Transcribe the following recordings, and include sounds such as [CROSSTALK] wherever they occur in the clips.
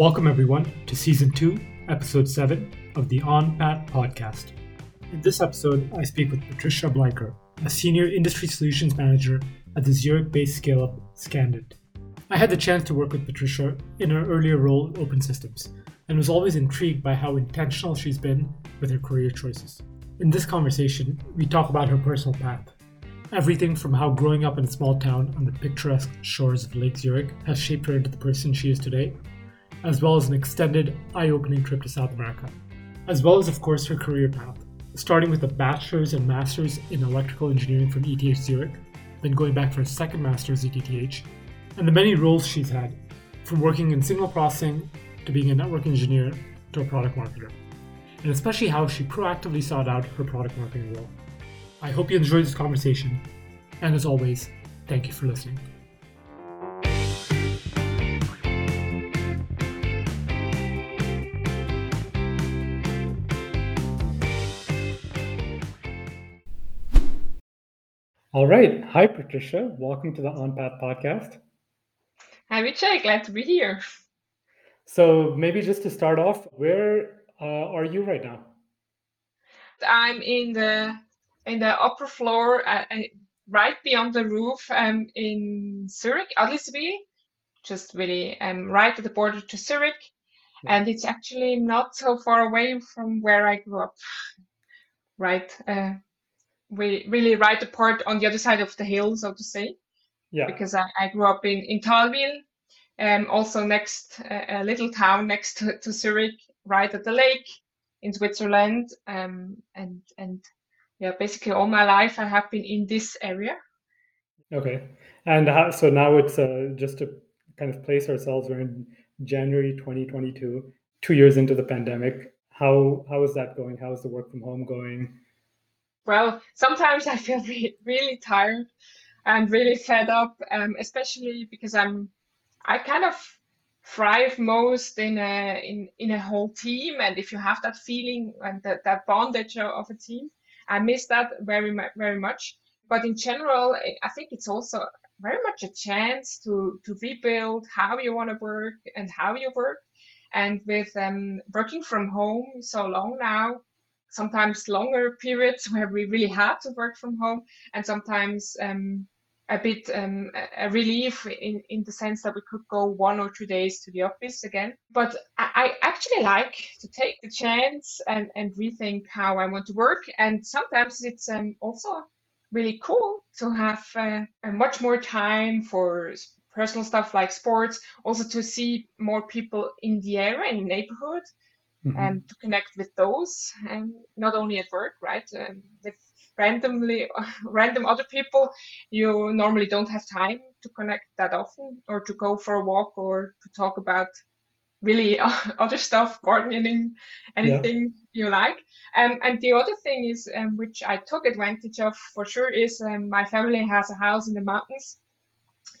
Welcome, everyone, to Season 2, Episode 7 of the OnPath podcast. In this episode, I speak with Patricia Blanker, a Senior Industry Solutions Manager at the Zurich based scale up Scandit. I had the chance to work with Patricia in her earlier role at Open Systems and was always intrigued by how intentional she's been with her career choices. In this conversation, we talk about her personal path, everything from how growing up in a small town on the picturesque shores of Lake Zurich has shaped her into the person she is today, as well as an extended, eye opening trip to South America, as well as, of course, her career path, starting with a bachelor's and master's in electrical engineering from ETH Zurich, then going back for a second master's at ETH, and the many roles she's had, from working in signal processing to being a network engineer to a product marketer, and especially how she proactively sought out her product marketing role. I hope you enjoyed this conversation, and as always, thank you for listening. All right. Hi, Patricia. Welcome to the OnPath podcast. Hi, Richard. Glad to be here. So, maybe just to start off, where uh, are you right now? I'm in the in the upper floor, uh, uh right beyond the roof, um, in Zurich, Adliswil, just really um, right at the border to Zurich, yeah. and it's actually not so far away from where I grew up. Right, uh, we really right apart on the other side of the hill, so to say. Yeah. Because I, I grew up in in Thalwil, um, also next uh, a little town next to, to Zurich, right at the lake in Switzerland, um, and and yeah, basically all my life I have been in this area. Okay, and how, so now it's uh, just to kind of place ourselves. We're in January 2022, two years into the pandemic. How how is that going? How is the work from home going? Well, sometimes I feel [LAUGHS] really, really tired and really fed up, um, especially because I'm, I kind of thrive most in a in in a whole team, and if you have that feeling and that that bondage of a team, I miss that very very much. But in general, I think it's also very much a chance to to rebuild how you want to work and how you work. And with um, working from home so long now, sometimes longer periods [LAUGHS] where we really had to work from home, and sometimes um, a bit um, a relief in, in the sense that we could go one or two days to the office again. But I, actually like to take the chance and, and rethink how I want to work. And sometimes it's um, also really cool to have uh, much more time for personal stuff like sports, also to see more people in the area, in the neighborhood, mm-hmm. and to connect with those and not only at work right um, with randomly [LAUGHS] random other people you normally don't have time to connect that often or to go for a walk or to talk about really [LAUGHS] other stuff gardening anything yeah. you like um, and the other thing is um, which i took advantage of for sure is um, my family has a house in the mountains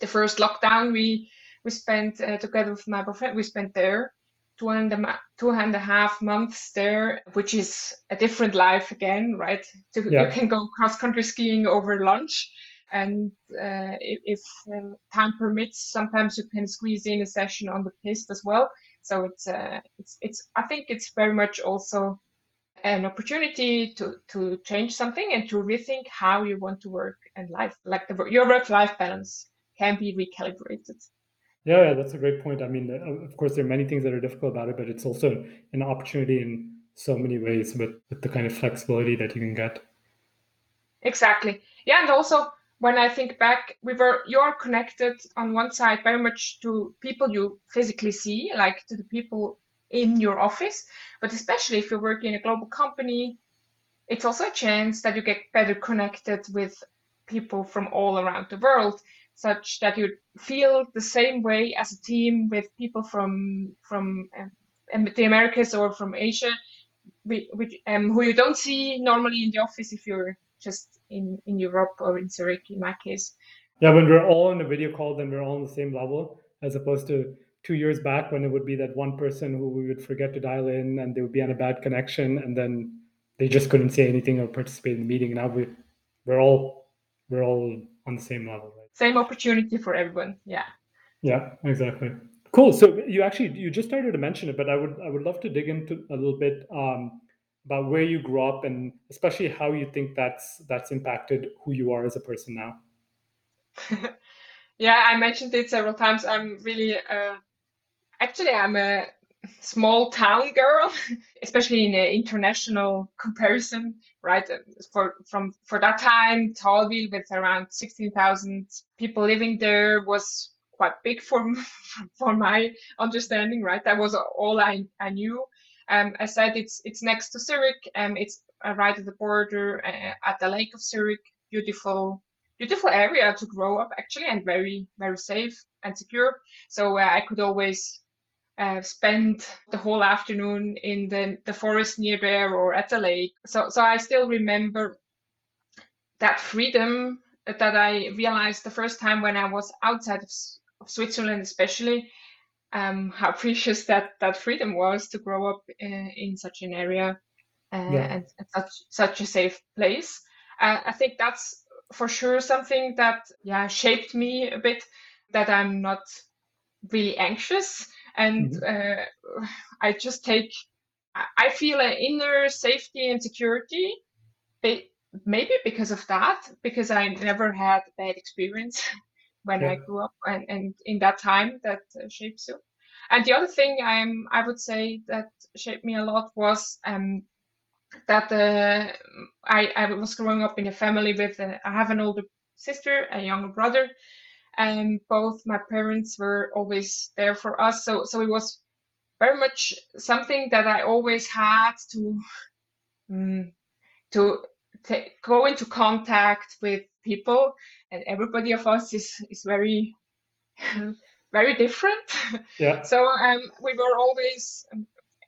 the first lockdown we we spent uh, together with my boyfriend we spent there two and a, two and a half months there, which is a different life again, right? So yeah. You can go cross country skiing over lunch. And uh, if, um, time permits, sometimes you can squeeze in a session on the piste as well. So it's, uh, it's, it's, I think it's very much also an opportunity to, to change something and to rethink how you want to work and life, like the, your work life balance can be recalibrated. Yeah, yeah, that's a great point. I mean, uh, of course, there are many things that are difficult about it, but it's also an opportunity in so many ways with, with the kind of flexibility that you can get. Exactly. Yeah, and also when I think back, we were you're connected on one side very much to people you physically see, like to the people in your office, but especially if you work in a global company, it's also a chance that you get better connected with people from all around the world such that you feel the same way as a team with people from from um, the Americas or from Asia, um, who you don't see normally in the office if you're just in, in Europe or in Zurich, in my case. Yeah, when we're all on a video call, then we're all on the same level, as opposed to two years back when it would be that one person who we would forget to dial in and they would be on a bad connection and then they just couldn't say anything or participate in the meeting. Now we we're all we're all on the same level same opportunity for everyone. Yeah. Yeah, exactly. Cool. So you actually you just started to mention it, but I would I would love to dig into a little bit um, about where you grew up and especially how you think that's that's impacted who you are as a person now. [LAUGHS] yeah, I mentioned it several times. I'm really uh, actually I'm a small town girl, [LAUGHS] especially in an international comparison, right? For from for that time, Thalwil with around sixteen thousand people living there was quite big for [LAUGHS] for my understanding, right? That was all I, I knew. Um, I said it's it's next to Zurich. Um, it's uh, right at the border uh, at the Lake of Zurich. Beautiful, beautiful area to grow up actually, and very very safe and secure. So uh, I could always uh, spend the whole afternoon in the, the forest near there or at the lake. So so I still remember that freedom that I realized the first time when I was outside of of Switzerland, especially, um, how [LAUGHS] precious that that freedom was to grow up in, in such an area uh, yeah. and, and, such such a safe place. Uh, I think that's for sure something that yeah shaped me a bit. That I'm not really anxious, and mm-hmm. uh, I just take. I feel an inner safety and security, maybe because of that, because I never had a bad experience [LAUGHS] when yeah. I grew up and, and in that time that uh, shapes you. And the other thing I'm, I would say that shaped me a lot was um, that uh, I, I was growing up in a family with, a, I have an older sister, a younger brother, and both my parents were always there for us. So, so it was very much something that I always had to, um, to t- go into contact with people. And everybody of us is is very [LAUGHS] very different. Yeah. [LAUGHS] So um we were always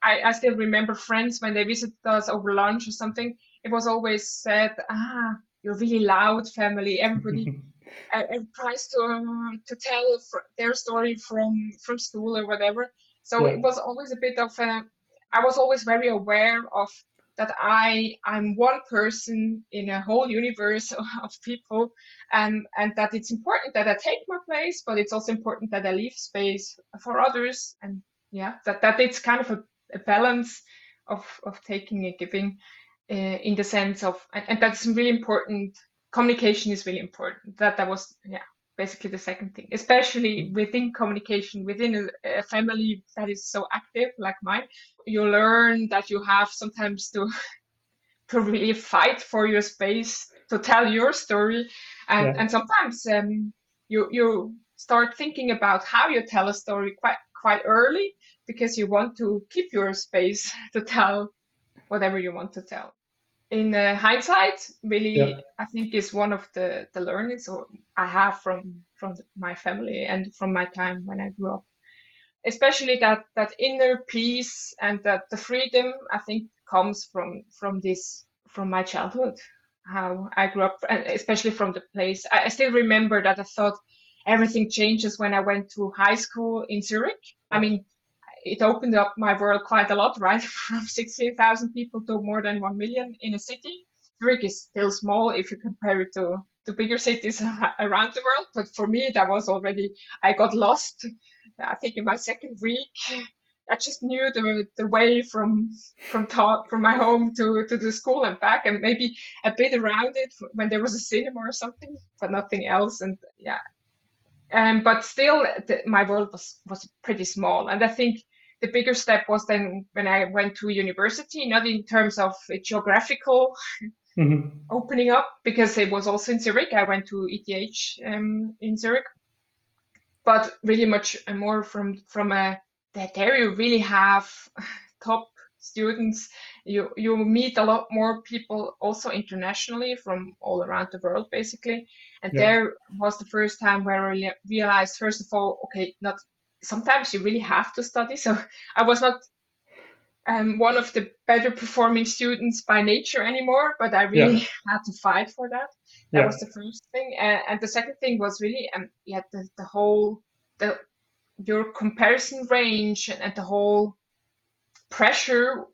I, I still remember friends when they visited us over lunch or something. It was always said ah you're really loud family. Everybody [LAUGHS] uh, tries to um, to tell their story from from school or whatever so yeah. it was always a bit of a i was always very aware of that I I'm one person in a whole universe [LAUGHS] of people, and and that it's important that I take my place, but it's also important that I leave space for others, and yeah, that that it's kind of a, a balance of of taking and giving, uh, in the sense of and, and that's really important. Communication is really important. That that was yeah basically the second thing, especially within communication, within a, a, family that is so active like mine, you learn that you have sometimes to [LAUGHS] to really fight for your space to tell your story, and yeah. and sometimes um, you you start thinking about how you tell a story quite quite early because you want to keep your space [LAUGHS] to tell whatever you want to tell in uh, hindsight, really, yeah. I think is one of the the learnings I have from from my family and from my time when I grew up. Especially that that inner peace and that the freedom I think comes from from this from my childhood, how I grew up, and especially from the place. I, I still remember that I thought everything changes when I went to high school in Zurich. I mean, it opened up my world quite a lot, right? [LAUGHS] From 16,000 people to more than 1 million in a city. Zurich is still small if you compare it to, to bigger cities [LAUGHS] around the world. But for me, that was already, I got lost, I think in my second week. I just knew the, the way from from from my home to, to the school and back, and maybe a bit around it when there was a cinema or something, but nothing else. And yeah, um, but still, the, my world was was pretty small. And I think the bigger step was then when I went to university, not in terms of geographical mm-hmm. opening up, because it was also in Zurich. I went to ETH um, in Zurich, but really much more from from a that there you really have [LAUGHS] top students. You you meet a lot more people also internationally from all around the world, basically. And yeah. there was the first time where I realized, first of all, okay, not sometimes you really have to study. So [LAUGHS] I was not um, one of the better performing students by nature anymore, but I really yeah. [LAUGHS] had to fight for that. That yeah. was the first thing, and, and the second thing was really um, yeah the, the whole the your comparison range and, and the whole pressure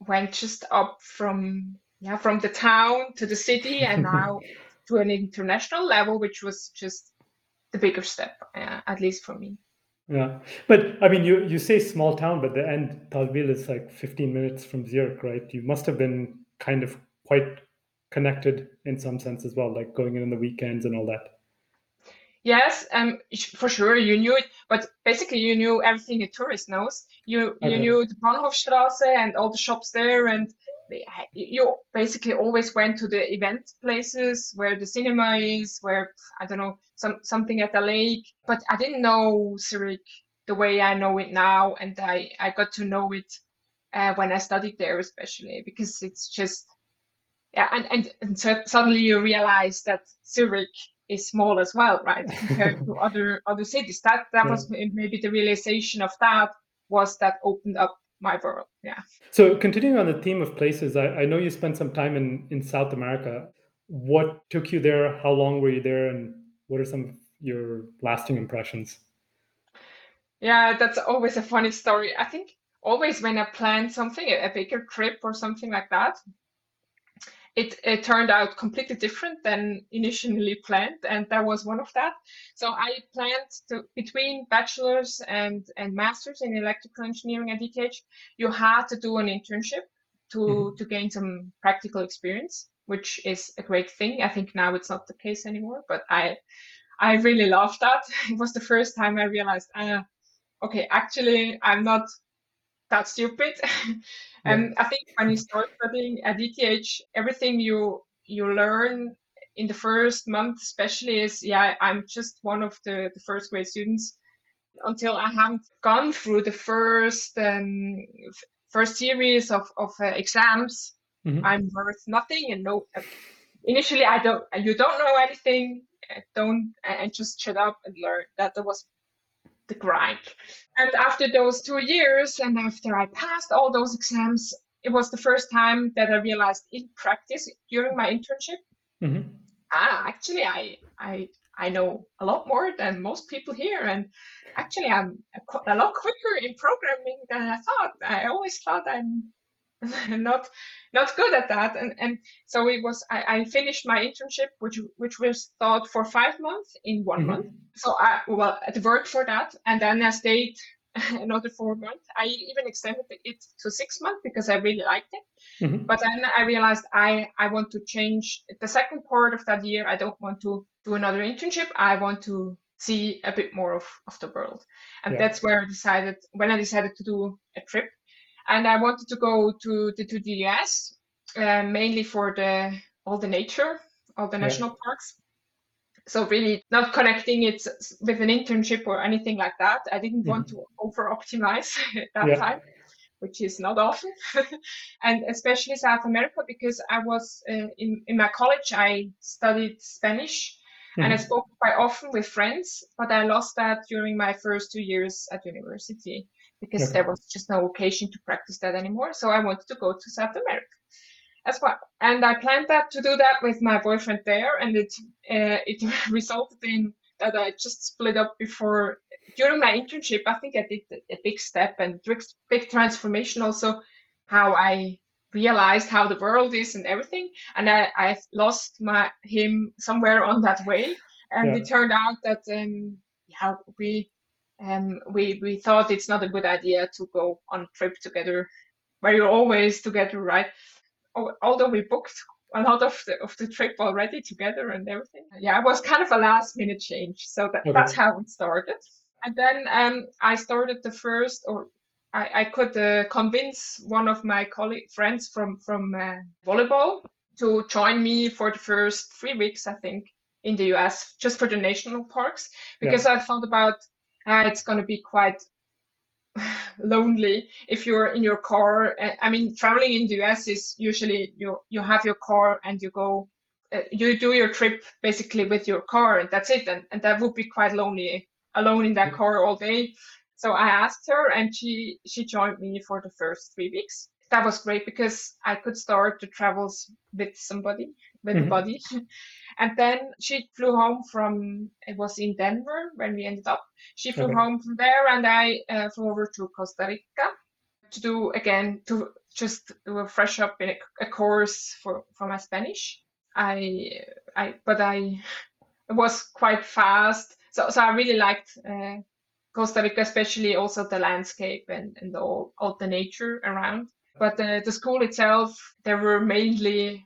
went just up from yeah from the town to the city and [LAUGHS] now to an international level, which was just the bigger step, uh, at least for me. Yeah, but I mean, you you say small town, but the end Thalwil is like 15 minutes from Zurich, right? You must have been kind of quite connected in some sense as well, like going in on the weekends and all that. Yes, um, for sure you knew it, but basically you knew everything a tourist knows. You you knew the Bahnhofstrasse and all the shops there, and you basically always went to the event places where the cinema is, where I don't know some something at the lake. But I didn't know Zurich the way I know it now, and I I got to know it uh, when I studied there, especially because it's just yeah, and and, and so suddenly you realize that Zurich is small as well, right, [LAUGHS] compared to other other cities. That that yeah. was maybe the realization of that was that opened up my world. Yeah. So continuing on the theme of places, I, I know you spent some time in in South America. What took you there? How long were you there? And what are some of your lasting impressions? Yeah, that's always a funny story. I think always when I plan something, a bigger trip or something like that, it, it turned out completely different than initially planned and that was one of that. So i planned to between bachelor's and and master's in electrical engineering at eth you had to do an internship to mm-hmm. to gain some practical experience which is a great thing. I think now it's not the case anymore but i i really loved that. [LAUGHS] It was the first time i realized uh, okay actually i'm not that stupid [LAUGHS] And I think when you start studying at ETH, everything you you learn in the first month, especially, is yeah, I'm just one of the, the first grade students. Until I haven't gone through the first um, first series of of uh, exams, mm-hmm. I'm worth nothing. And no, initially I don't. You don't know anything. Uh, don't and just shut up and learn. That that was the grind. And after those two years, and after I passed all those exams, it was the first time that I realized in practice during my internship, mm-hmm. ah, actually, I, I, I know a lot more than most people here, and actually, I'm a, a lot quicker in programming than I thought. I always thought I'm [LAUGHS] not not good at that. And and so it was I, I finished my internship which which was thought for five months in one mm-hmm. month. So i well i worked for that. And then i stayed [LAUGHS] another four months. I even extended it to six months because i really liked it. Mm-hmm. but then i realized i i want to change the second part of that year. I don't want to do another internship. I want to see a bit more of, of the world. And yeah. that's where i decided when i decided to do a trip and I wanted to go to the to the US uh, mainly for the all the nature, all the national parks. So really not connecting it with an internship or anything like that. I didn't mm-hmm. want to over optimize [LAUGHS] that yeah. time, which is not often, [LAUGHS] and especially South America because I was uh, in in my college. I studied Spanish. Mm-hmm. And I mm-hmm. spoke quite often with friends, but I lost that during my first two years at university because okay. there was just no occasion to practice that anymore. So I wanted to go to South America as well. And I planned that to do that with my boyfriend there, and it uh, it [LAUGHS] resulted in that I just split up before during my internship. I think I did a big step and big transformation also how I realized how the world is and everything. And I, I lost my him somewhere on that way, and yeah. it turned out that um, yeah we um, we we thought it's not a good idea to go on trip together where you're always together, right? Although we booked a lot of the of the trip already together and everything. Yeah, it was kind of a last minute change. So that, okay. that's how it started. And then um, I started the first, or I, I could uh, convince one of my colleague friends from from uh, volleyball to join me for the first three weeks, I think, in the US, just for the national parks, because yeah. I thought about uh, it's going to be quite [SIGHS] lonely if you're in your car. I mean, traveling in the US is usually you you have your car and you go, uh, you do your trip basically with your car and that's it. And, and that would be quite lonely alone in that car all day. So I asked her and she she joined me for the first three weeks. That was great because I could start the travels with somebody, with mm-hmm. a buddy. [LAUGHS] And then she flew home from, it was in Denver when we ended up. She flew okay. home from there and I uh, flew over to Costa Rica to do again, to just do a fresh up in a, a course for, for my Spanish. I, I, but I, it was quite fast. So, so I really liked uh, Costa Rica, especially also the landscape and, and all, all the nature around. But the, the school itself, there were mainly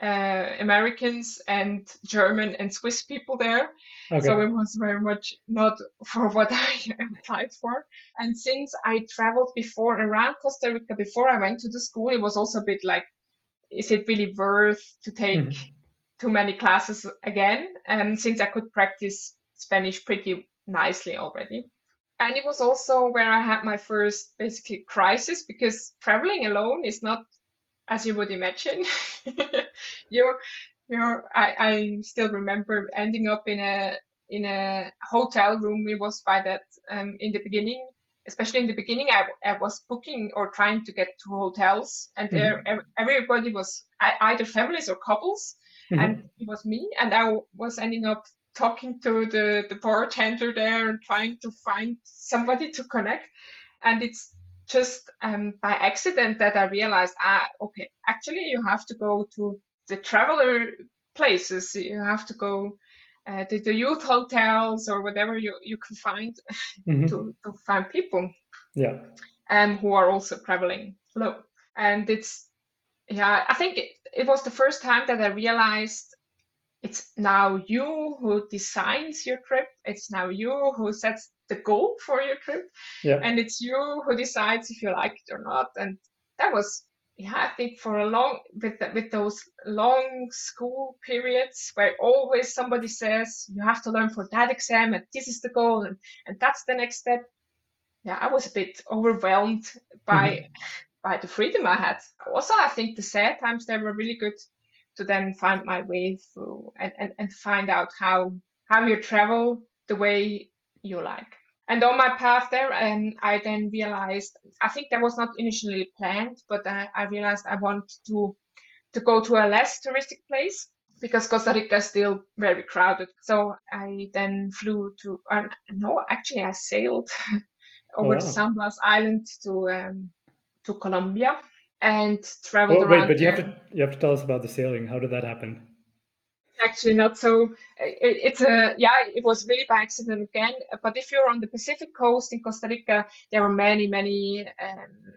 uh, Americans and German and Swiss people there. Okay. So it was very much not for what [LAUGHS] I applied for. And since I traveled before around Costa Rica before I went to the school, it was also a bit like, is it really worth to take mm-hmm. too many classes again? And since I could practice Spanish pretty nicely already. And it was also where I had my first basically crisis because traveling alone is not as you would imagine. [LAUGHS] you you I, I still remember ending up in a in a hotel room. It was by that um, in the beginning, especially in the beginning, I, I was booking or trying to get to hotels, and mm-hmm. there everybody was either families or couples, mm-hmm. and it was me, and I was ending up talking to the the bartender there and trying to find somebody to connect, and it's just um, by accident that I realized, ah, okay, actually you have to go to the traveler places. You have to go uh, to the youth hotels or whatever you, you can find [LAUGHS] mm-hmm. to, to find people. Yeah. Um, who are also traveling low. And it's, yeah, I think it, it was the first time that I realized it's now you who designs your trip. It's now you who sets the goal for your trip. Yeah. And it's you who decides if you like it or not. And that was, yeah, I think for a long, with, the, with those long school periods where always somebody says, you have to learn for that exam and this is the goal and, and that's the next step. Yeah, I was a bit overwhelmed by, mm-hmm. by the freedom I had. Also, I think the sad times, they were really good to then find my way through and, and, and find out how how you travel the way you like. And on my path there, and I then realized I think that was not initially planned, but I, I realized I want to to go to a less touristic place because Costa Rica is still very crowded. So I then flew to uh, no, actually I sailed [LAUGHS] over oh, wow. San Blas Island to um, to Colombia and traveled oh, wait, but you have to you have to tell us about the sailing. How did that happen? Actually, not so. It, it's a yeah. It was really by accident again. But if you're on the Pacific coast in Costa Rica, there are many many um,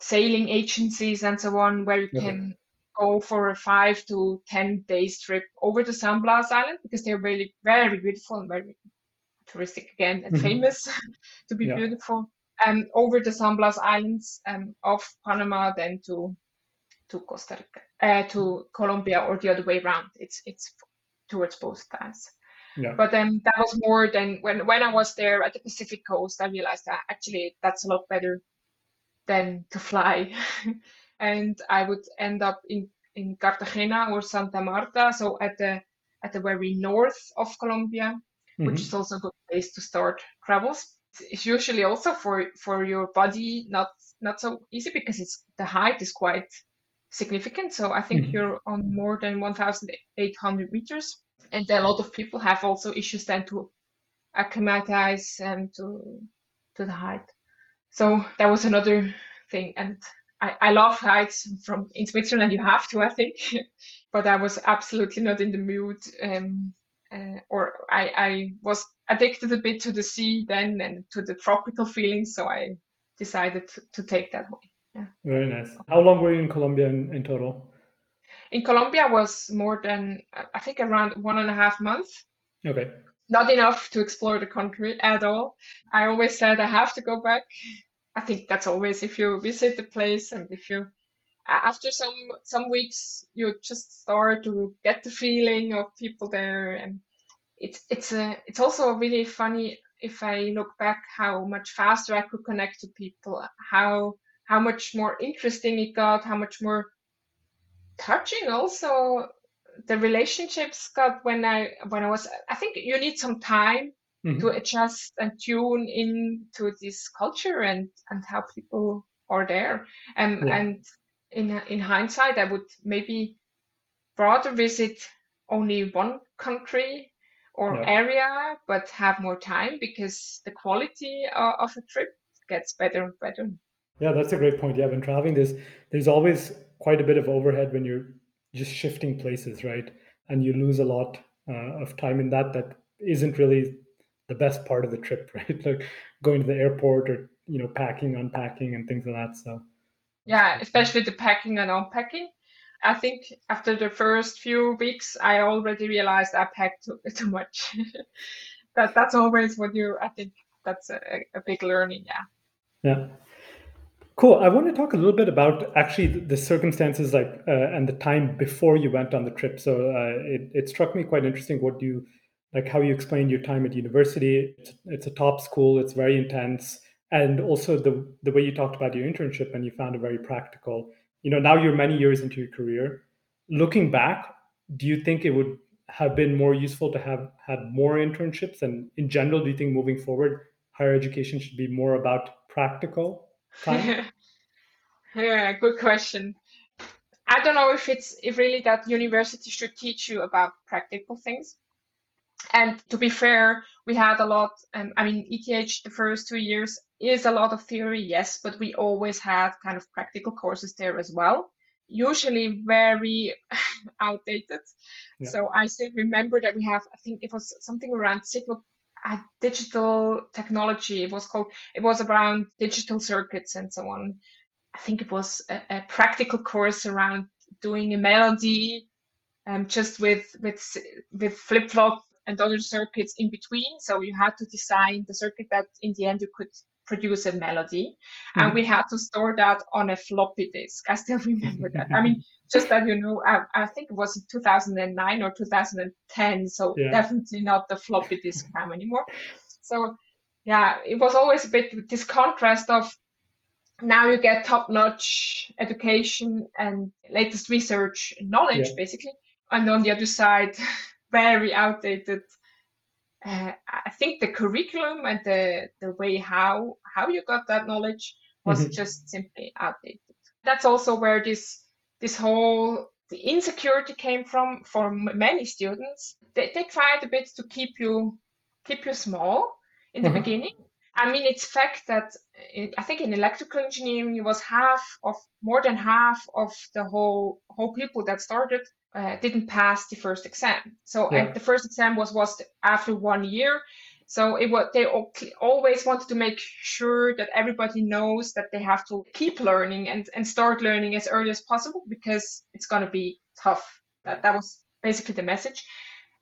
sailing agencies and so on where you okay. can go for a five to ten days trip over to San Blas Island because they're really very beautiful and very touristic again and mm-hmm. famous [LAUGHS] to be yeah. beautiful um, over the San Blas Islands um, off Panama, then to to Costa Rica, uh, to Colombia, or the other way around. It's it's towards both sides. Yeah. But um, that was more than when when I was there at the Pacific coast. I realized that actually that's a lot better than to fly, [LAUGHS] and I would end up in in Cartagena or Santa Marta, so at the at the very north of Colombia, mm-hmm. which is also a good place to start travels it's usually also for for your body not not so easy because it's the height is quite significant. So I think mm-hmm. you're on more than 1,800 meters, and a lot of people have also issues then to acclimatize and to to the height. So that was another thing, and I, I love heights. From in Switzerland, you have to, I think, [LAUGHS] but I was absolutely not in the mood. Um, uh, or I, I was addicted a bit to the sea then and to the tropical feeling. so I decided to, to take that way. Yeah. Very nice. How long were you in Colombia in, in total? In Colombia was more than I think around one and a half months. Okay. Not enough to explore the country at all. I always said I have to go back. I think that's always if you visit the place and if you after some some weeks you just start to get the feeling of people there and it's it's a it's also really funny if I look back how much faster I could connect to people how how much more interesting it got how much more touching also the relationships got when I when I was I think you need some time mm-hmm. to adjust and tune in to this culture and and how people are there and yeah. and in in hindsight, I would maybe rather visit only one country or yeah. area, but have more time because the quality of, of a trip gets better and better. Yeah, that's a great point. Yeah, when traveling, there's there's always quite a bit of overhead when you're just shifting places, right? And you lose a lot uh, of time in that that isn't really the best part of the trip, [LAUGHS] right? Like going to the airport or you know packing, unpacking, and things like that. So yeah, especially the packing and unpacking. I think after the first few weeks, I already realized I packed too, [LAUGHS] too much. that that's always what you. I think that's a, a big learning. Yeah. Yeah. Cool. I want to talk a little bit about actually the circumstances, like uh, and the time before you went on the trip. So uh, it it struck me quite interesting what you like how you explained your time at university. It's, it's, a top school. It's very intense, and also the the way you talked about your internship and you found it very practical. You know, now you're many years into your career. Looking back, do you think it would have been more useful to have had more internships? And in general, do you think moving forward, higher education should be more about practical [LAUGHS] yeah, good question. I don't know if it's if really that university should teach you about practical things. And to be fair, we had a lot. Um, I mean, ETH the first two years is a lot of theory, yes, but we always had kind of practical courses there as well. Usually very [LAUGHS] outdated. Yeah. So I still remember that we have. I think it was something around signal a digital technology. It was called, it was around digital circuits and so on. I think it was a, a practical course around doing a melody um, just with with with flip flop and other circuits in between. So you had to design the circuit that in the end you could produce a melody. Mm-hmm. And we had to store that on a floppy disk. I still [LAUGHS] remember that. I mean, [LAUGHS] just that you know, I, I think it was 2009 or 2010. So yeah. definitely not the floppy disk time anymore. So yeah, it was always a bit this contrast of now you get top notch education and latest research knowledge, yeah. basically. And on the other side, [LAUGHS] very outdated uh, I think the curriculum and the the way how how you got that knowledge was mm-hmm. just simply outdated. That's also where this this whole the insecurity came from for many students. They they tried a bit to keep you keep you small in the mm-hmm. beginning. I mean, it's fact that uh, I think in electrical engineering it was half of more than half of the whole whole people that started uh, didn't pass the first exam. So yeah. the first exam was was after one year. So it was they always wanted to make sure that everybody knows that they have to keep learning and, and start learning as early as possible because it's going to be tough. That that was basically the message.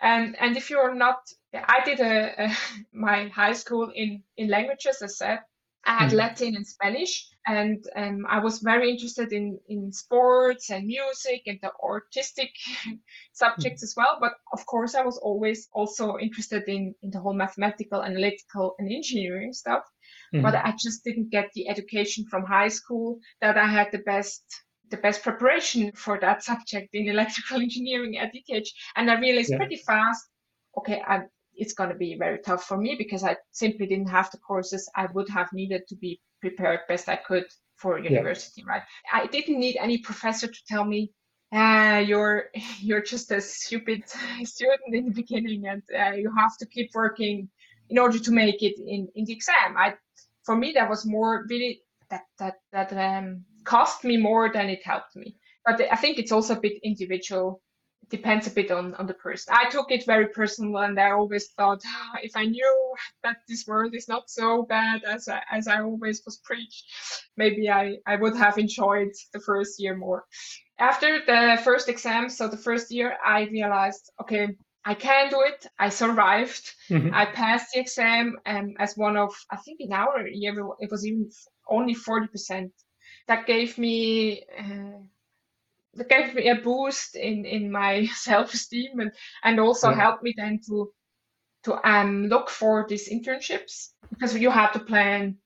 And and if you're not, I did a, a [LAUGHS] my high school in in languages, as I said, I had mm. Latin and Spanish, and um, I was very interested in in sports and music and the artistic [LAUGHS] subjects mm. as well. But of course, I was always also interested in in the whole mathematical, analytical, and engineering stuff. Mm. But I just didn't get the education from high school that I had the best the best preparation for that [LAUGHS] subject in electrical engineering at ETH. And I realized yeah. pretty fast, okay, I, it's going to be very tough for me because I simply didn't have the courses I would have needed to be prepared best I could for university, yeah. right? I didn't need any professor to tell me, ah, you're [LAUGHS] you're just a stupid [LAUGHS] student in the beginning, and uh, you have to keep working in order to make it in in the exam. I, for me, that was more really that that that um, cost me more than it helped me. But I think it's also a bit individual depends a bit on, on the person. I took it very personal and I always thought oh, if I knew that this world is not so bad as I, as I always was preached, maybe I, I would have enjoyed the first year more. After the first exam, so the first year, I realized, okay, I can do it. I survived. Mm-hmm. I passed the exam um, as one of, I think in our year, it was even only 40%. That gave me uh, that gave me a boost in in my [LAUGHS] self-esteem and and also yeah. helped me then to to um look for these internships because you had to plan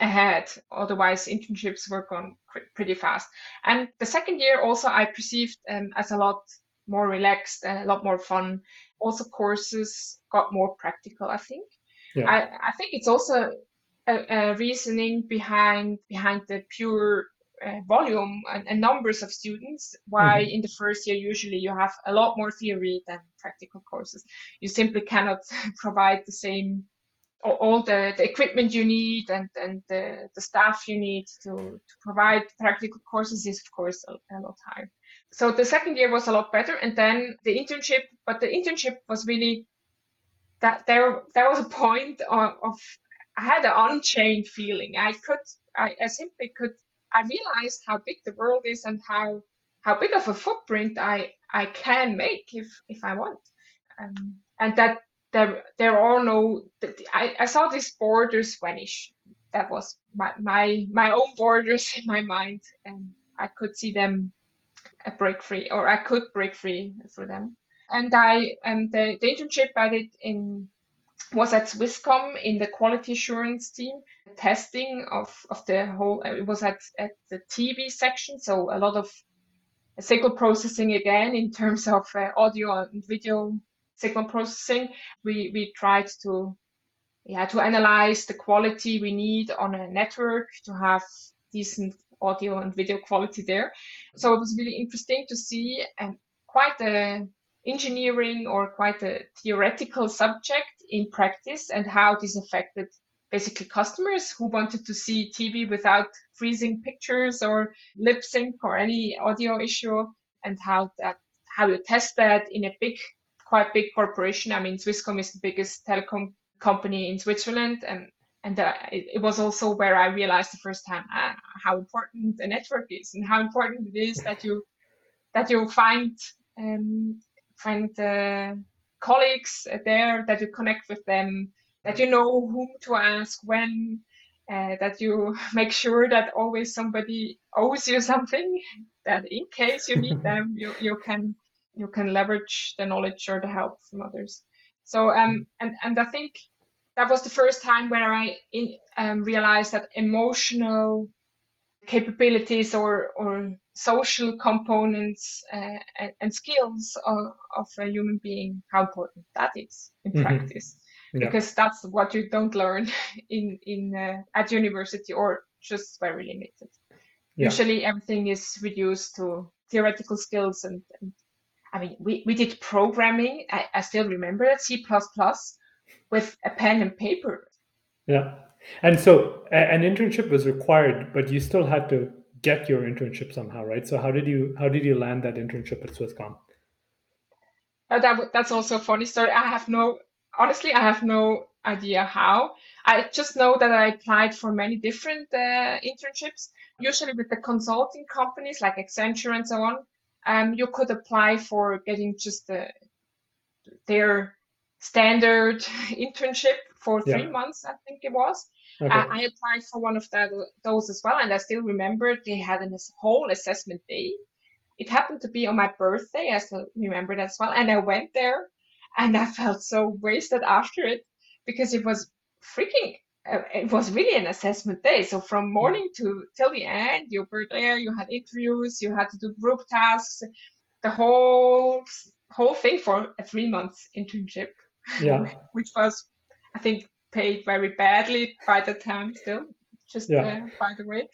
ahead otherwise internships were gone pretty fast and the second year also i perceived um, as a lot more relaxed and a lot more fun also courses got more practical i think yeah. I, I think it's also a, a reasoning behind behind the pure uh, volume and, and, numbers of students why mm-hmm. in the first year usually you have a lot more theory than practical courses you simply cannot [LAUGHS] provide the same all the, the equipment you need and, and the, the staff you need to, to provide practical courses is of course a, a lot higher so the second year was a lot better and then the internship but the internship was really that there there was a point of, of I had an unchained feeling. I could I, I simply could I realized how big the world is and how how big of a footprint I I can make if if I want, um, and that there there are no I, I saw these borders vanish. That was my my my own borders in my mind, and I could see them break free, or I could break free for them. And I and the, the internship I did in was at Swisscom in the quality assurance team, testing of, of the whole, it was at, at the TV section. So a lot of signal processing again in terms of uh, audio and video signal processing. We, we tried to, yeah, to analyze the quality we need on a network to have decent audio and video quality there. So it was really interesting to see um, quite a engineering or quite a theoretical subject in practice and how this affected basically customers who wanted to see TV without freezing pictures or lip sync or any audio issue and how that how you test that in a big quite big corporation. I mean Swisscom is the biggest telecom company in Switzerland and and uh, it, it, was also where I realized the first time ah, how important a network is and how important it is that you that you find um, find uh, colleagues there, that you connect with them, that you know whom to ask when, uh, that you [LAUGHS] make sure that always somebody owes you something, that in case you need [LAUGHS] them, you, you can you can leverage the knowledge or the help from others. So um and and I think that was the first time where I in, um, realized that emotional capabilities or or social components uh, and, and, skills of, of, a human being how important that is in mm-hmm. practice yeah. because that's what you don't learn [LAUGHS] in in uh, at university or just very limited yeah. usually everything is reduced to theoretical skills and, and i mean we, we did programming I, I still remember it c++ with a pen and paper yeah and so an internship was required, but you still had to get your internship somehow, right? So how did you how did you land that internship at Swisscom? Uh, that that's also a funny story. I have no honestly, I have no idea how. I just know that I applied for many different uh, internships, usually with the consulting companies like Accenture and so on. Um, you could apply for getting just the, their standard [LAUGHS] internship for three yeah. months, I think it was. Okay. I, I, applied for one of that, those as well, and I still remember they had a whole assessment day. It happened to be on my birthday, I still remember that as well. And I went there, and I felt so wasted after it because it was freaking. Uh, it was really an assessment day. So from morning to till the end, you were there. You had interviews. You had to do group tasks. The whole whole thing for a three months internship. Yeah. [LAUGHS] which was, I think, paid very badly by the time still just yeah. uh, by the way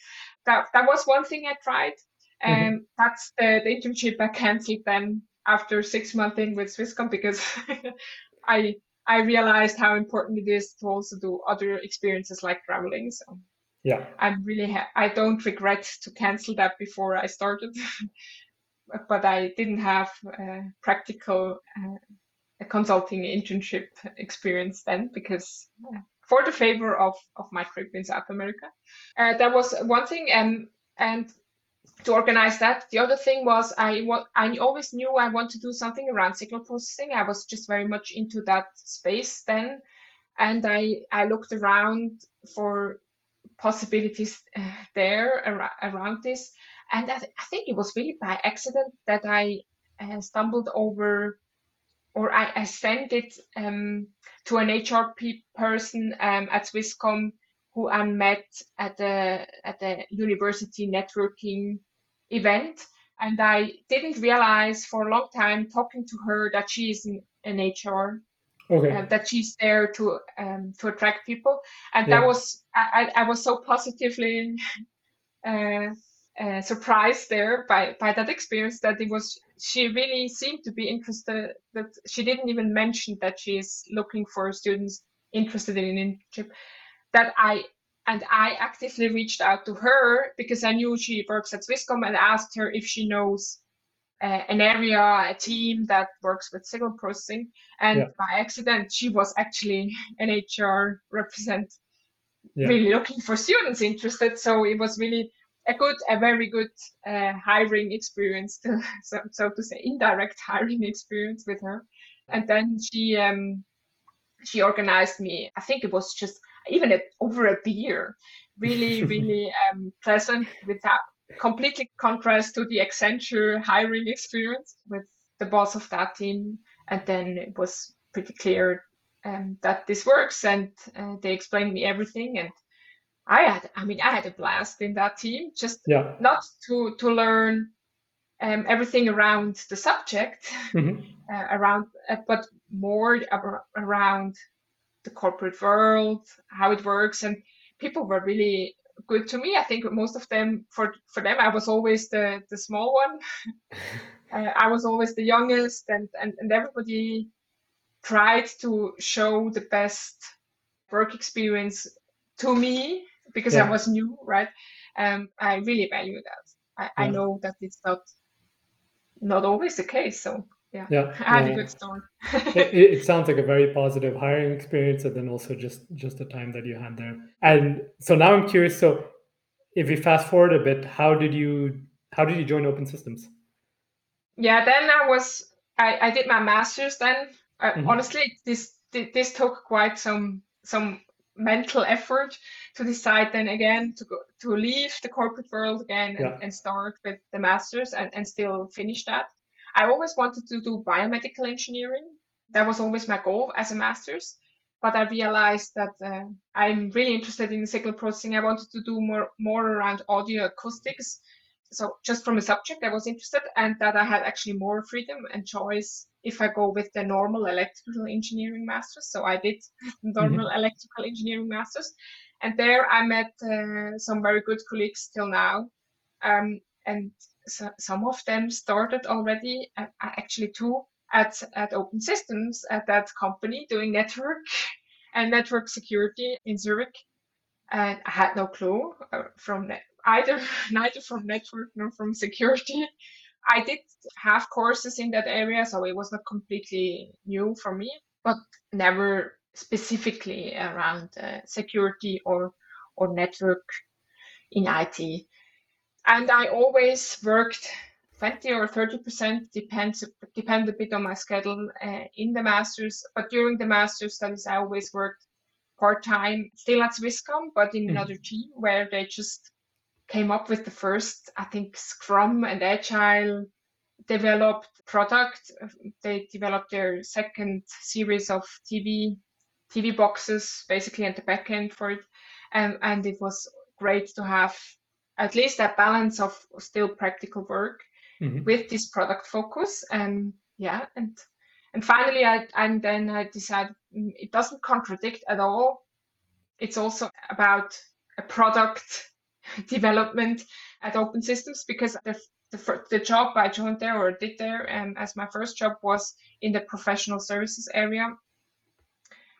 that that was one thing i tried and mm-hmm. that's the, the internship i canceled then after six months in with swisscom because [LAUGHS] i i realized how important it is to also do other experiences like traveling so yeah i'm really ha- i don't regret to cancel that before i started [LAUGHS] but i didn't have uh, practical uh, a consulting internship experience then because for the favor of, of my trip in South America. Uh, that was one thing. And, and to organize that, the other thing was I, wa- I always knew I want to do something around signal processing. I was just very much into that space then. And I, I looked around for possibilities uh, there ar- around this. And I, th- I think it was really by accident that I uh, stumbled over or I, I sent it um, to an HR person um, at Swisscom who I met at the at the university networking event, and I didn't realize for a long time talking to her that she is an, an HR, okay. uh, that she's there to um, to attract people, and yeah. that was I, I was so positively. [LAUGHS] Uh, uh, surprised there by by that experience that it was she really seemed to be interested that she didn't even mention that she is looking for students interested in an internship that i and i actively reached out to her because i knew she works at swisscom and asked her if she knows uh, an area, a team that works with signal processing. And Yeah. by accident, she was actually an HR represent, Yeah. really looking for students interested. So it was really a good, a very good uh, hiring experience, to, [LAUGHS] so, so to say, indirect [LAUGHS] hiring experience with her. And then she um, she organized me. I think it was just even a, over a beer. Really, [LAUGHS] really um, pleasant without completely contrast to the Accenture hiring experience with the boss of that team. And then it was pretty clear um, that this works, and uh, they explained me everything. And I had, I mean, I had a blast in that team. Just Yeah. not to to learn um, everything around the subject, Mhm. [LAUGHS] uh, around, uh, but more ab- around the corporate world, how it works, and people were really good to me. I think most of them, for for them, I was always the the small one. [LAUGHS] uh, I was always the youngest, and and and everybody tried to show the best work experience to me because I was new, right? Um, I really value that. I, I know that it's not not always the case. So yeah, Yeah. [LAUGHS] I had yeah. a good start. [LAUGHS] it, it sounds like a very positive hiring experience and then also just just the time that you had there and so now i'm curious so if we fast forward a bit how did you how did you join open systems yeah, then I was I, I did my master's then. Uh, Mhm. Honestly, this this took quite some some mental effort to decide then again to go to leave the corporate world again and, Yeah. and start with the master's and, and still finish that. I always wanted to do biomedical engineering. That was always my goal as a master's. But I realized that uh, I'm really interested in signal processing. I wanted to do more more around audio acoustics so just from a subject I was interested and that I had actually more freedom and choice if I go with the normal electrical engineering masters. So I did [LAUGHS] normal electrical engineering masters and there I met uh, some very good colleagues till now. Um, and so, some of them started already, uh, actually two at, at Open Systems at that company doing network [LAUGHS] and network security in Zurich. And I had no clue uh, from net, either [LAUGHS] neither from network nor from security. I did have courses in that area, so it was not completely new for me, but never specifically around uh, security or or network in IT. And I always worked 20 or 30 percent depends depend a bit on my schedule uh, in the masters. But during the master's studies, I always worked part time, still at Swisscom, but in Mhm. another team where they just came up with the first, I think, Scrum and Agile developed product. They developed their second series of TV TV boxes, basically, and the backend for it, and and it was great to have at least that balance of still practical work Mhm. with this product focus and yeah and and finally i and then i decided mm, it doesn't contradict at all it's also about a product [LAUGHS] development at open systems because the the, the job i joined there or did there um, as my first job was in the professional services area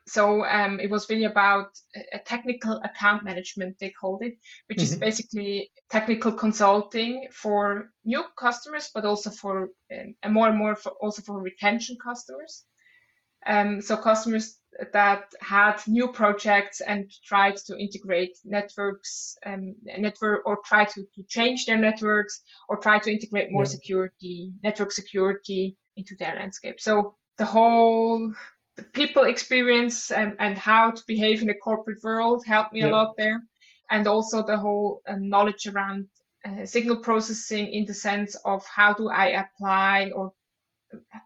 so um, it was really about a- technical account management they called it which is Mhm. basically technical consulting for new customers but also for um, and more and more for, also for retention customers um, so customers that had new projects and tried to integrate networks um, network or try to, to change their networks or try to integrate more Yeah. security network security into their landscape. So the whole the people experience and, and how to behave in a corporate world helped me a lot there. And also the whole uh, knowledge around uh, signal processing in the sense of how do i apply or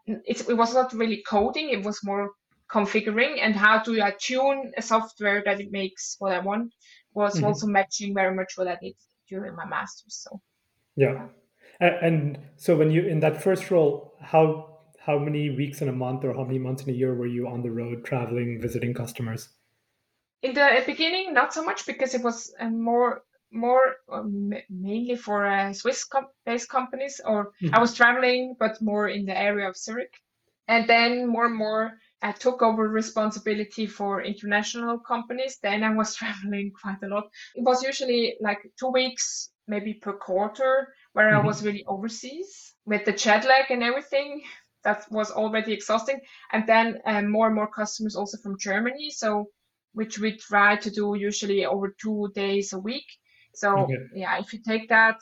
it's, it was not really coding it was more configuring and how do i tune a software that it makes what i want was Mhm. also matching very much what i did during my master's so yeah and so when you in that first role how how many weeks in a month or how many months in a year were you on the road traveling visiting customers in the beginning not so much because it was uh, more more um, mainly for uh, swiss com- based companies or i Mhm. was traveling but more in the area of zurich and then more and more i took over responsibility for international companies then i was [LAUGHS] traveling quite a lot it was usually like two weeks maybe per quarter where mm-hmm. I was really overseas with the jet lag and everything. That was already exhausting. And then um, more and more customers also from Germany. So, which we try to do usually over two days a week. So, okay. yeah, if you take that,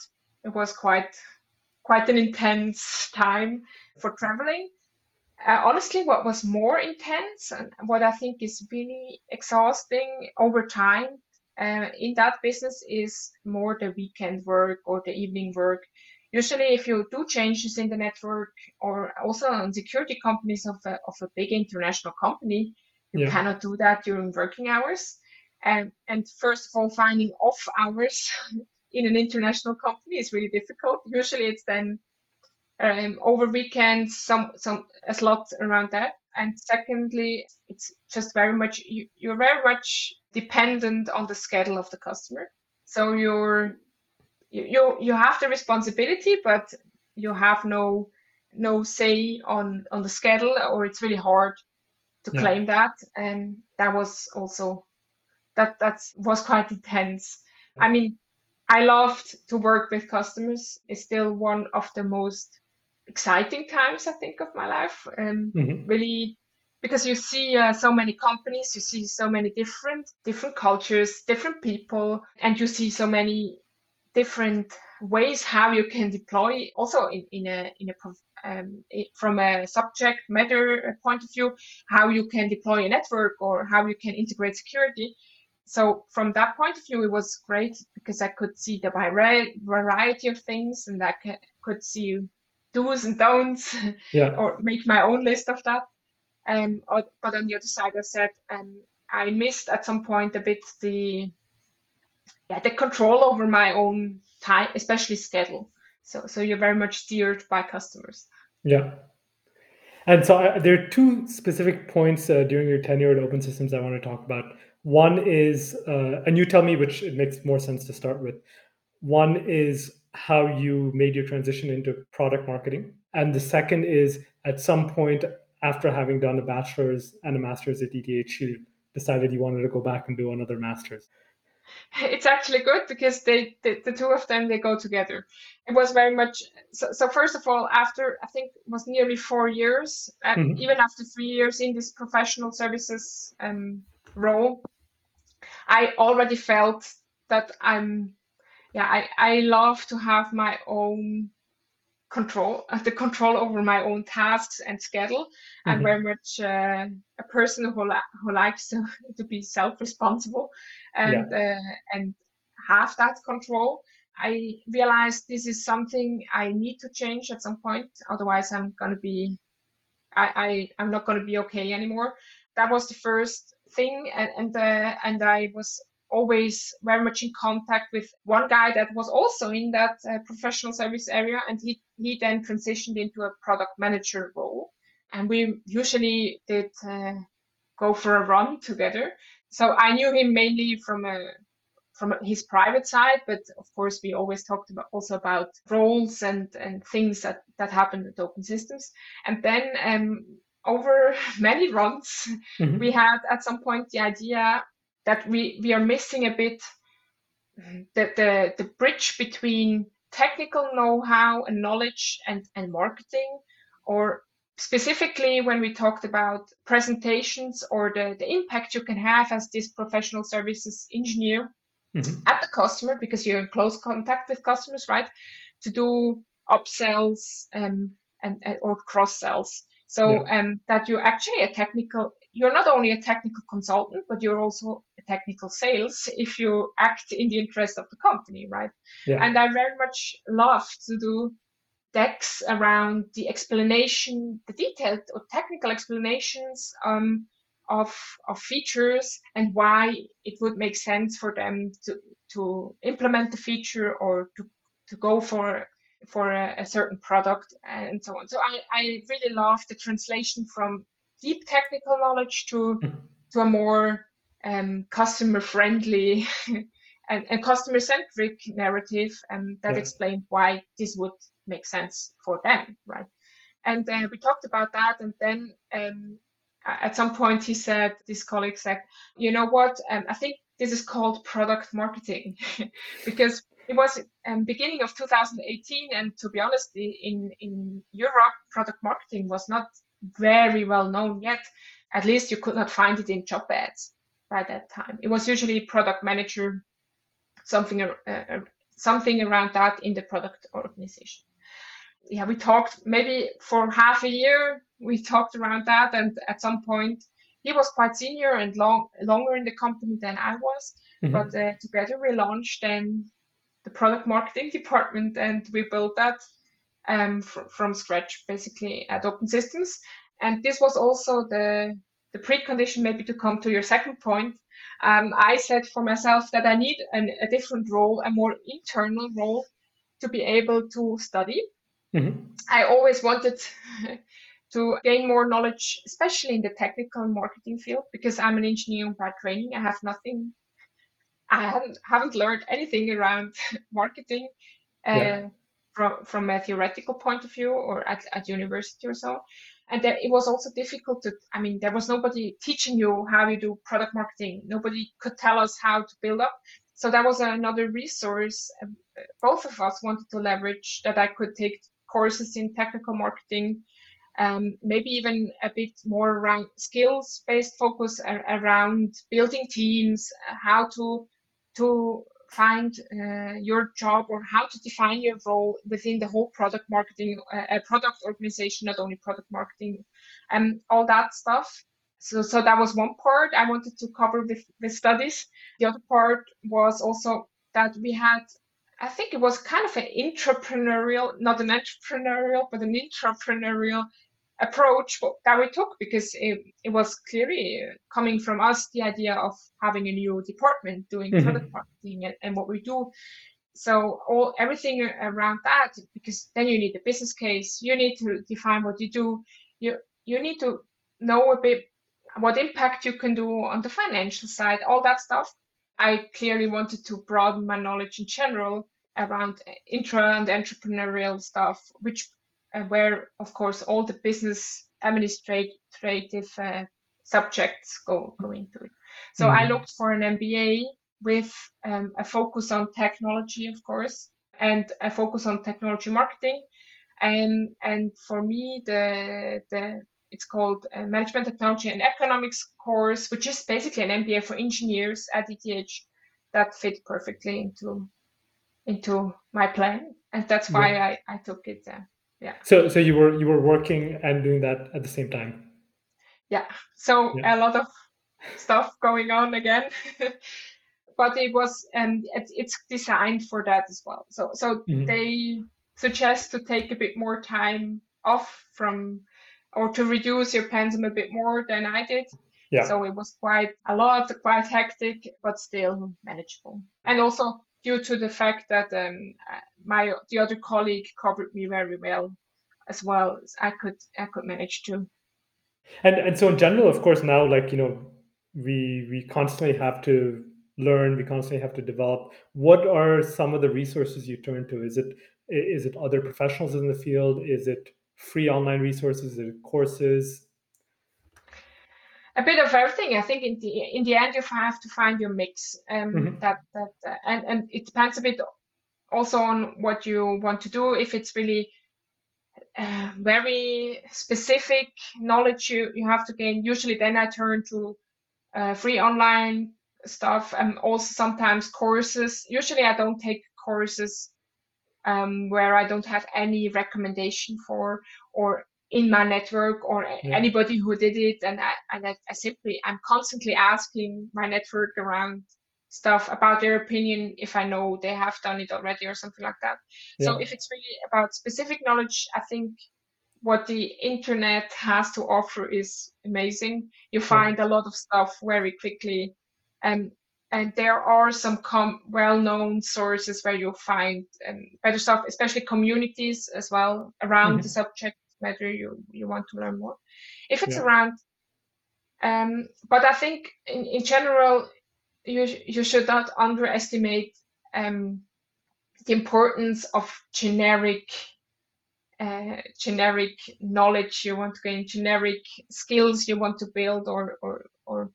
it was quite quite an intense [LAUGHS] time for traveling. Uh, honestly, what was more intense and what I think is really exhausting over time uh, in that business is more the weekend work or the evening work. Usually, if you do changes in the network or also on security companies of a, of a big international company, you yeah. cannot do that during working hours. And, and first of all, finding off hours [LAUGHS] in an international company is really difficult. Usually, it's then um, over weekends, some some a slot around that. And secondly, it's just very much you, you're very much dependent on the schedule of the customer. So you're you you have the responsibility, but you have no no say on on the schedule, or it's really hard to yeah. claim that. And that was also that that was quite intense. I mean, I loved to work with customers. It's still one of the most exciting times I think of my life. Um, mm-hmm. Really, because you see uh, so many companies, you see so many different different cultures, different people, and you see so many different ways how you can deploy. Also in, in a in a um, from a subject matter point of view, how you can deploy a network or how you can integrate security. So from that point of view, it was great because I could see the variety of things and I could see do's and don'ts yeah. [LAUGHS] or make my own list of that. Um, but on the other side, I said um, I missed at some point a bit the yeah the control over my own time, especially schedule. So so you're very much steered by customers. Yeah. And so I, there are two specific points uh, during your tenure at Open Systems I want to talk about. One is, uh, and you tell me which it makes more sense to start with. One is how you made your transition into product marketing. And the second is at some point after having done a bachelor's and a master's at ETH, you decided you wanted to go back and do another master's. It's actually good because they the, the two of them they go together. It was very much so, so first of all, after I think it was nearly four years, mm-hmm. even after three years in this professional services um, role, I already felt that I'm yeah, I, I love to have my own control, uh, the control over my own tasks and schedule. Mm-hmm. I'm very much uh, a person who, li- who likes to, [LAUGHS] to be self-responsible and yeah. uh, and have that control. I realized this is something I need to change at some point. Otherwise, I'm gonna be, I, I I'm not gonna be okay anymore. That was the first thing, and and uh, and I was always very much in contact with one guy that was also in that uh, professional service area and he, he then transitioned into a product manager role. And we usually did uh, go for a run together. So i knew him mainly from a from his private side but of course we always talked about also about roles and and things that that happened at open systems. And then um, over [LAUGHS] many runs mm-hmm. we had at some point the idea that we, we are missing a bit the, the, the bridge between technical know-how and knowledge and, and marketing or specifically when we talked about presentations or the, the impact you can have as this professional services engineer mm-hmm. at the customer because you're in close contact with customers right to do upsells um, and, and or cross sells so yeah. um, that you're actually a technical you're not only a technical consultant, but you're also technical sales if you act in the interest of the company, right? Yeah. And I very much love to do decks around the explanation, the detailed or technical explanations um, of of features and why it would make sense for them to to implement the feature or to to go for for a, a certain product and so on. So I, I really love the translation from deep technical knowledge to mm-hmm. to a more um, customer friendly [LAUGHS] and, and customer centric narrative and that yeah. explained why this would make sense for them right and uh, we talked about that and then um, at some point he said this colleague said you know what um, i think this is called product marketing [LAUGHS] because it was um, beginning of 2018, and to be honest, in in Europe, product marketing was not very well known yet. At least you could not find it in job ads by that time. It was usually product manager, something uh, uh, something around that in the product organization. Yeah, we talked maybe for half a year. We talked around that, and at some point, he was quite senior and long longer in the company than I was. Mm-hmm. But uh, together we launched then the product marketing [LAUGHS] department, and we built that um, fr- from scratch, basically at Open Systems. And this was also the the precondition, maybe to come to your second point. Um, I said for myself that I need an, a different role, a more internal role, to be able to study. Mm-hmm. I always wanted [LAUGHS] to gain more knowledge, especially in the technical marketing field, because I'm an engineer by training. I have nothing I haven't haven't learned anything around [LAUGHS] marketing uh, yeah. from from a theoretical point of view or at, at university or so. And there, it was also difficult to. I mean, there was nobody teaching you how you do product marketing. Nobody could tell us how to build up. So that was another resource uh, both of us wanted to leverage that I could take courses in technical marketing um, maybe even a bit more around skills based focus around building teams, how to to find uh, your job or how to define your role within the whole product marketing uh, product organization not only product marketing and all that stuff. So so that was one part i wanted to cover with with studies. The other part was also that we had i think it was kind of an entrepreneurial not an entrepreneurial but an entrepreneurial approach that we took because it, it was clearly coming from us the idea of having a new department doing mm-hmm. product marketing and, and what we do. So all everything around that because then you need a business case you need to define what you do. You you need to know a bit what impact you can do on the financial side all that stuff. I clearly wanted to broaden my knowledge in general around intra and entrepreneurial stuff which uh, where of course all the business administrative uh, subjects go, go into it. So mm-hmm. I looked for an MBA with um, a focus on technology, of course, and a focus on technology marketing. And and for me, the the it's called Management Technology and Economics course, which is basically an MBA for engineers at ETH, that fit perfectly into into my plan, and that's why yeah. I, I took it. Uh, yeah. So so you were you were working and doing that at the same time? Yeah. So yeah. a lot of stuff going on again. [LAUGHS] But it was and um, it's designed for that as well. So so mm-hmm. they suggest to take a bit more time off from or to reduce your pensum a bit more than i did. Yeah. so it was quite a lot quite hectic but still manageable. And also due to the fact that um, my the other colleague covered me very well as well as I could I could manage to. And and so in general, of course, now like you know, we we constantly have to learn, we constantly have to develop. What are some of the resources you turn to? Is it is it other professionals in the field? Is it free online resources? Is it courses? A bit of everything. I think in the in the end you have to find your mix. Um, mm-hmm. That that uh, and and it depends a bit also on what you want to do. If it's really uh, very specific knowledge you you have to gain, usually then I turn to uh, free online stuff and also sometimes courses. Usually I don't take courses um, where I don't have any recommendation for or in my network or yeah. anybody who did it and I, and I, I, simply i'm constantly asking my network around stuff about their opinion if i know they have done it already or something like that yeah. so if it's really about specific knowledge i think what the internet has to offer is amazing you find yeah. a lot of stuff very quickly and and there are some com- well-known sources where you'll find um, better stuff especially communities as well around mm-hmm. the subject matter you you want to learn more if it's yeah. around um, but i think in, in general you you should not underestimate um, the importance of generic uh, generic knowledge you want to gain generic skills you want to build or or, or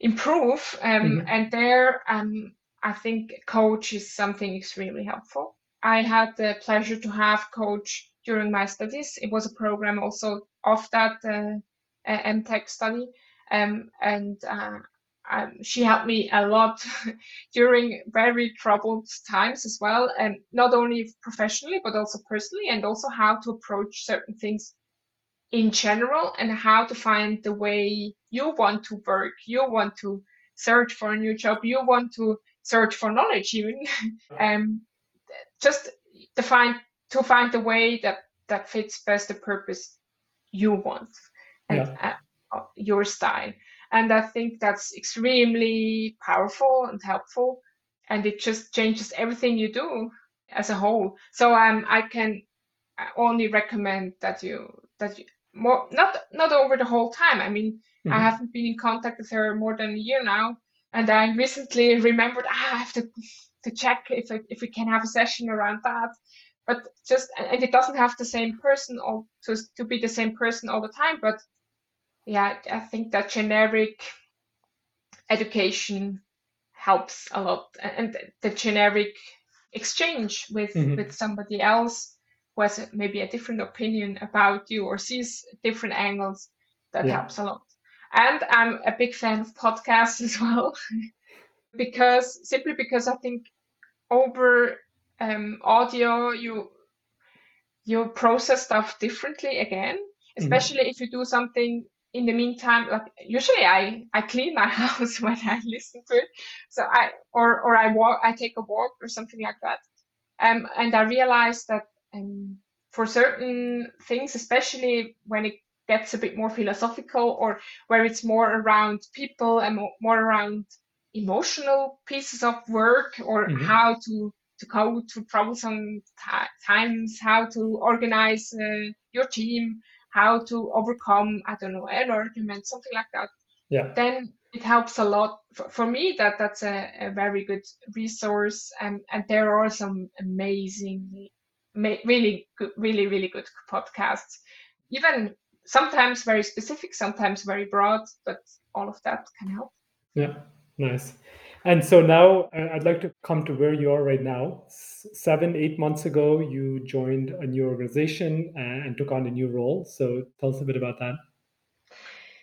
improve um, mm-hmm. and there um, I think coach is something extremely helpful. I had the pleasure to have coach during my studies. It was a program also of that uh, MTech study, um, and uh, um, she helped me a lot [LAUGHS] during very troubled times as well, and not only professionally but also personally, and also how to approach certain things in general and how to find the way you want to work, you want to search for a new job, you want to search for knowledge even, [LAUGHS] um, just to find to find the way that that fits best the purpose you want and yeah. uh, your style. And I think that's extremely powerful and helpful. And it just changes everything you do as a whole. So um, I can only recommend that you that you more not not over the whole time. I mean, mm-hmm. I haven't been in contact with her more than a year now, and I recently remembered ah, I have to to check if I, if we can have a session around that. But just and it doesn't have the same person or to to be the same person all the time. But yeah, I think that generic education helps a lot, and the generic exchange with mm-hmm. with somebody else who has maybe a different opinion about you or sees different angles that yeah. helps a lot and i'm a big fan of podcasts [LAUGHS] as well because simply because i think over um, audio you you process stuff differently again mm-hmm. especially mm-hmm. if you do something in the meantime like usually i i clean my [LAUGHS] house when i listen to it so i or or i walk i take a walk or something like that um and i realized that um for certain things especially when it gets a bit more philosophical or where it's more around people and more around emotional pieces of work or mm-hmm. how to to go through troublesome times how to organize uh, your team how to overcome i don't know an argument something like that. Yeah. Then it helps a lot. For, for me that that's a, a, very good resource and and there are some amazing really good really really good podcasts. Even sometimes very specific sometimes very broad but all of that can help. Yeah. Nice and so now I'd like to come to where you are right now. Seven, eight months ago, you joined a new organization and took on a new role. So tell us a bit about that.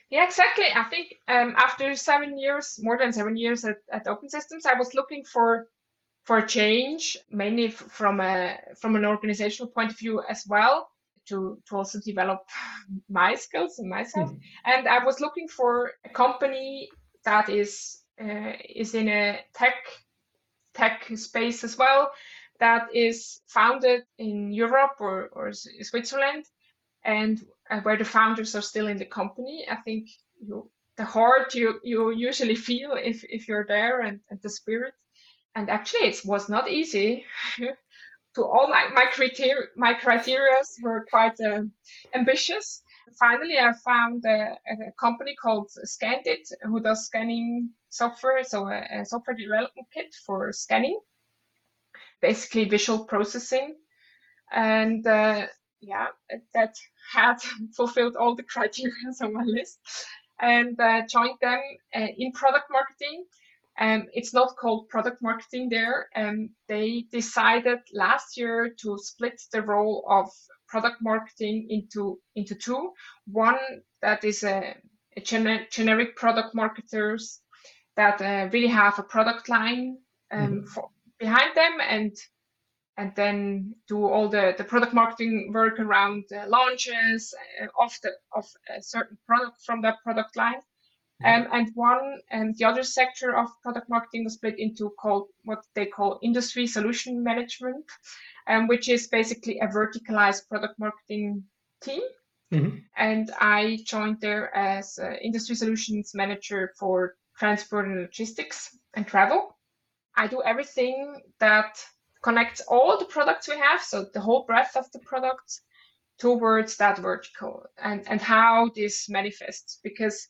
Yeah, exactly. I think um, after seven years, more than seven years at, at Open Systems, I was looking for for change, mainly from a from an organizational point of view as well, to to also develop my skills and myself. Mm-hmm. And I was looking for a company that is uh, is in a tech tech space as well that is founded in Europe or, or Switzerland and uh, where the founders are still in the company. I think you, the heart you, you usually feel if, if you're there and, and the spirit. And actually, it was not easy. [LAUGHS] to all my, my criteria, my criteria were quite uh, ambitious. Finally, I found a, a company called Scandit who does scanning software, so a, a software development kit for scanning, basically visual processing. And uh, yeah, that had [LAUGHS] fulfilled all the criteria [LAUGHS] on my list and uh, joined them uh, in product marketing. Um, it's not called product marketing there. Um, they decided last year to split the role of product marketing into into two. One that is a, a gener- generic product marketers that uh, really have a product line um, mm-hmm. for, behind them and and then do all the, the product marketing work around uh, launches uh, of the of a certain product from that product line. Um, and one and the other sector of product marketing was split into called what they call industry solution management, um, which is basically a verticalized product marketing team. Mm-hmm. And I joined there as industry solutions manager for transport and logistics and travel. I do everything that connects all the products we have, so the whole breadth of the products, towards that vertical and, and how this manifests because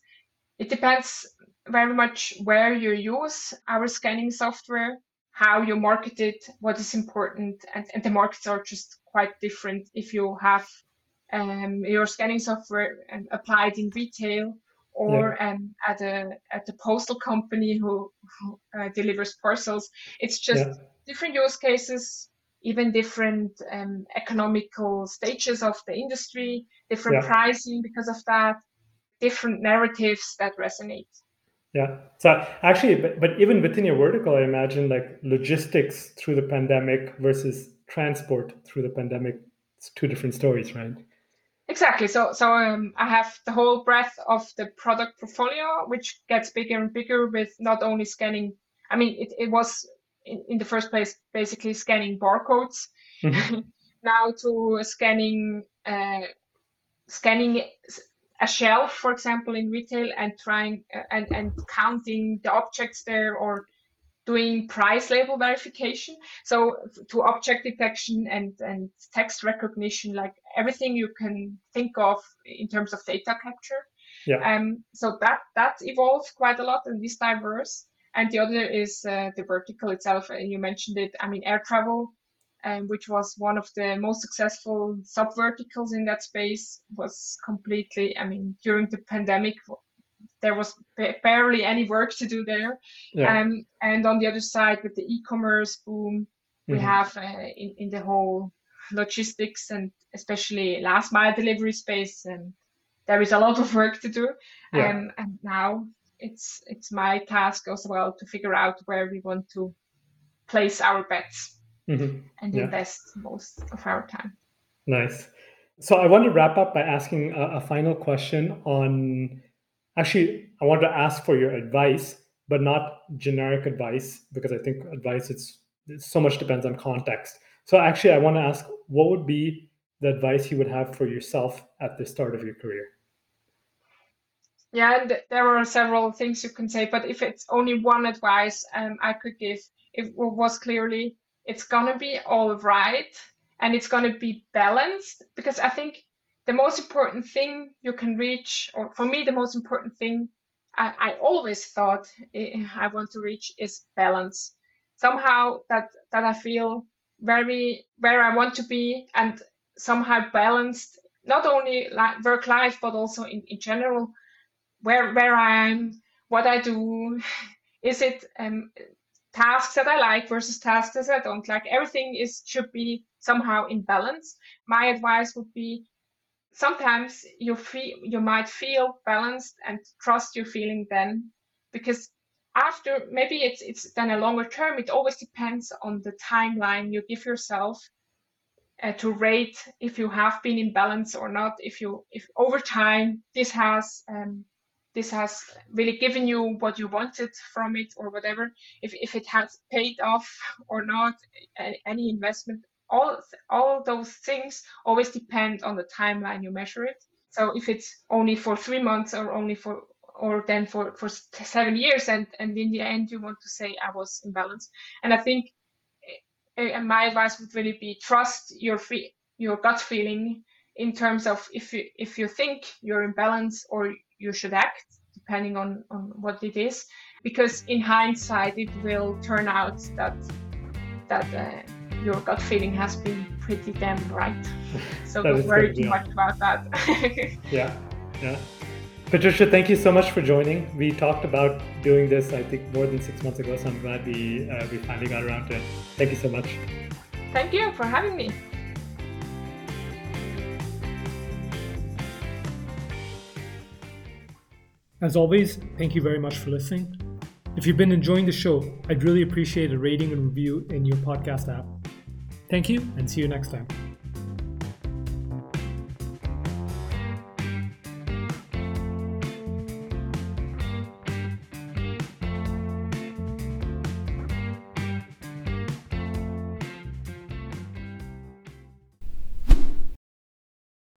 it depends very much where you use our scanning software, how you market it, what is important, and, and the markets are just quite different if you have um, your scanning software um, applied in retail or yeah. um, at a at a postal company who, who uh, delivers parcels. It's just yeah. different use cases, even different um, economical stages of the industry, different yeah. pricing because of that, different narratives that resonate. Yeah. So actually, but, but even within your vertical, I imagine like logistics through the pandemic versus transport through the pandemic, it's two different stories, right? Exactly. So, so um, I have the whole breadth of the product portfolio, which gets bigger and bigger with not only scanning. I mean, it, it was in, in the first place basically scanning barcodes. Mm-hmm. [LAUGHS] now to scanning uh, scanning a shelf, for example, in retail, and trying uh, and and counting the objects there or doing price label verification. So to object detection and, and text recognition, like everything you can think of in terms of data capture. Yeah. Um, so that that evolved quite a lot and is diverse. And the other is uh, the vertical itself. And you mentioned it. I mean, air travel, um, which was one of the most successful sub verticals in that space, was completely. I mean, during the pandemic, there was barely any work to do there. Yeah. Um, and on the other side, with the e-commerce boom, we mm-hmm. have uh, in, in the whole logistics and especially last mile delivery space, and there is a lot of work to do. Yeah. Um, and now it's it's my task as well to figure out where we want to place our bets mm-hmm. and yeah. invest most of our time. Nice. So I want to wrap up by asking a, a final question on actually i want to ask for your advice but not generic advice because i think advice it's so much depends on context so actually i want to ask what would be the advice you would have for yourself at the start of your career yeah there are several things you can say but if it's only one advice um, i could give it was clearly it's gonna be all right and it's gonna be balanced because i think the most important thing you can reach, or for me, the most important thing I, I always thought I want to reach is balance. Somehow that that I feel very where I want to be and somehow balanced, not only like work life but also in, in general, where where I am, what I do. [LAUGHS] Is it um, tasks that I like versus tasks that I don't like? Everything is should be somehow in balance. My advice would be sometimes you feel you might feel balanced and trust your feeling then because after maybe it's it's then a longer term it always depends on the timeline you give yourself uh, to rate if you have been in balance or not if you if over time this has um, this has really given you what you wanted from it or whatever if, if it has paid off or not any investment all all those things always depend on the timeline you measure it. So if it's only for three months or only for or then for for seven years, and and in the end you want to say I was in balance. And I think uh, my advice would really be trust your free, your gut feeling in terms of if you if you think you're in balance or you should act depending on on what it is because in hindsight it will turn out that that uh, your gut feeling has been pretty damn right. [LAUGHS] So don't worry too much about that. [LAUGHS] yeah, yeah. [LAUGHS] Patricia, thank you so much for joining. We talked about doing this, I think, more than six months ago, so I'm glad we uh, we finally got around to it. Thank you so much. Thank you for having me. As always, thank you very much for listening. If you've been enjoying the show, I'd really appreciate a rating and review in your podcast app. Thank you and see you next time.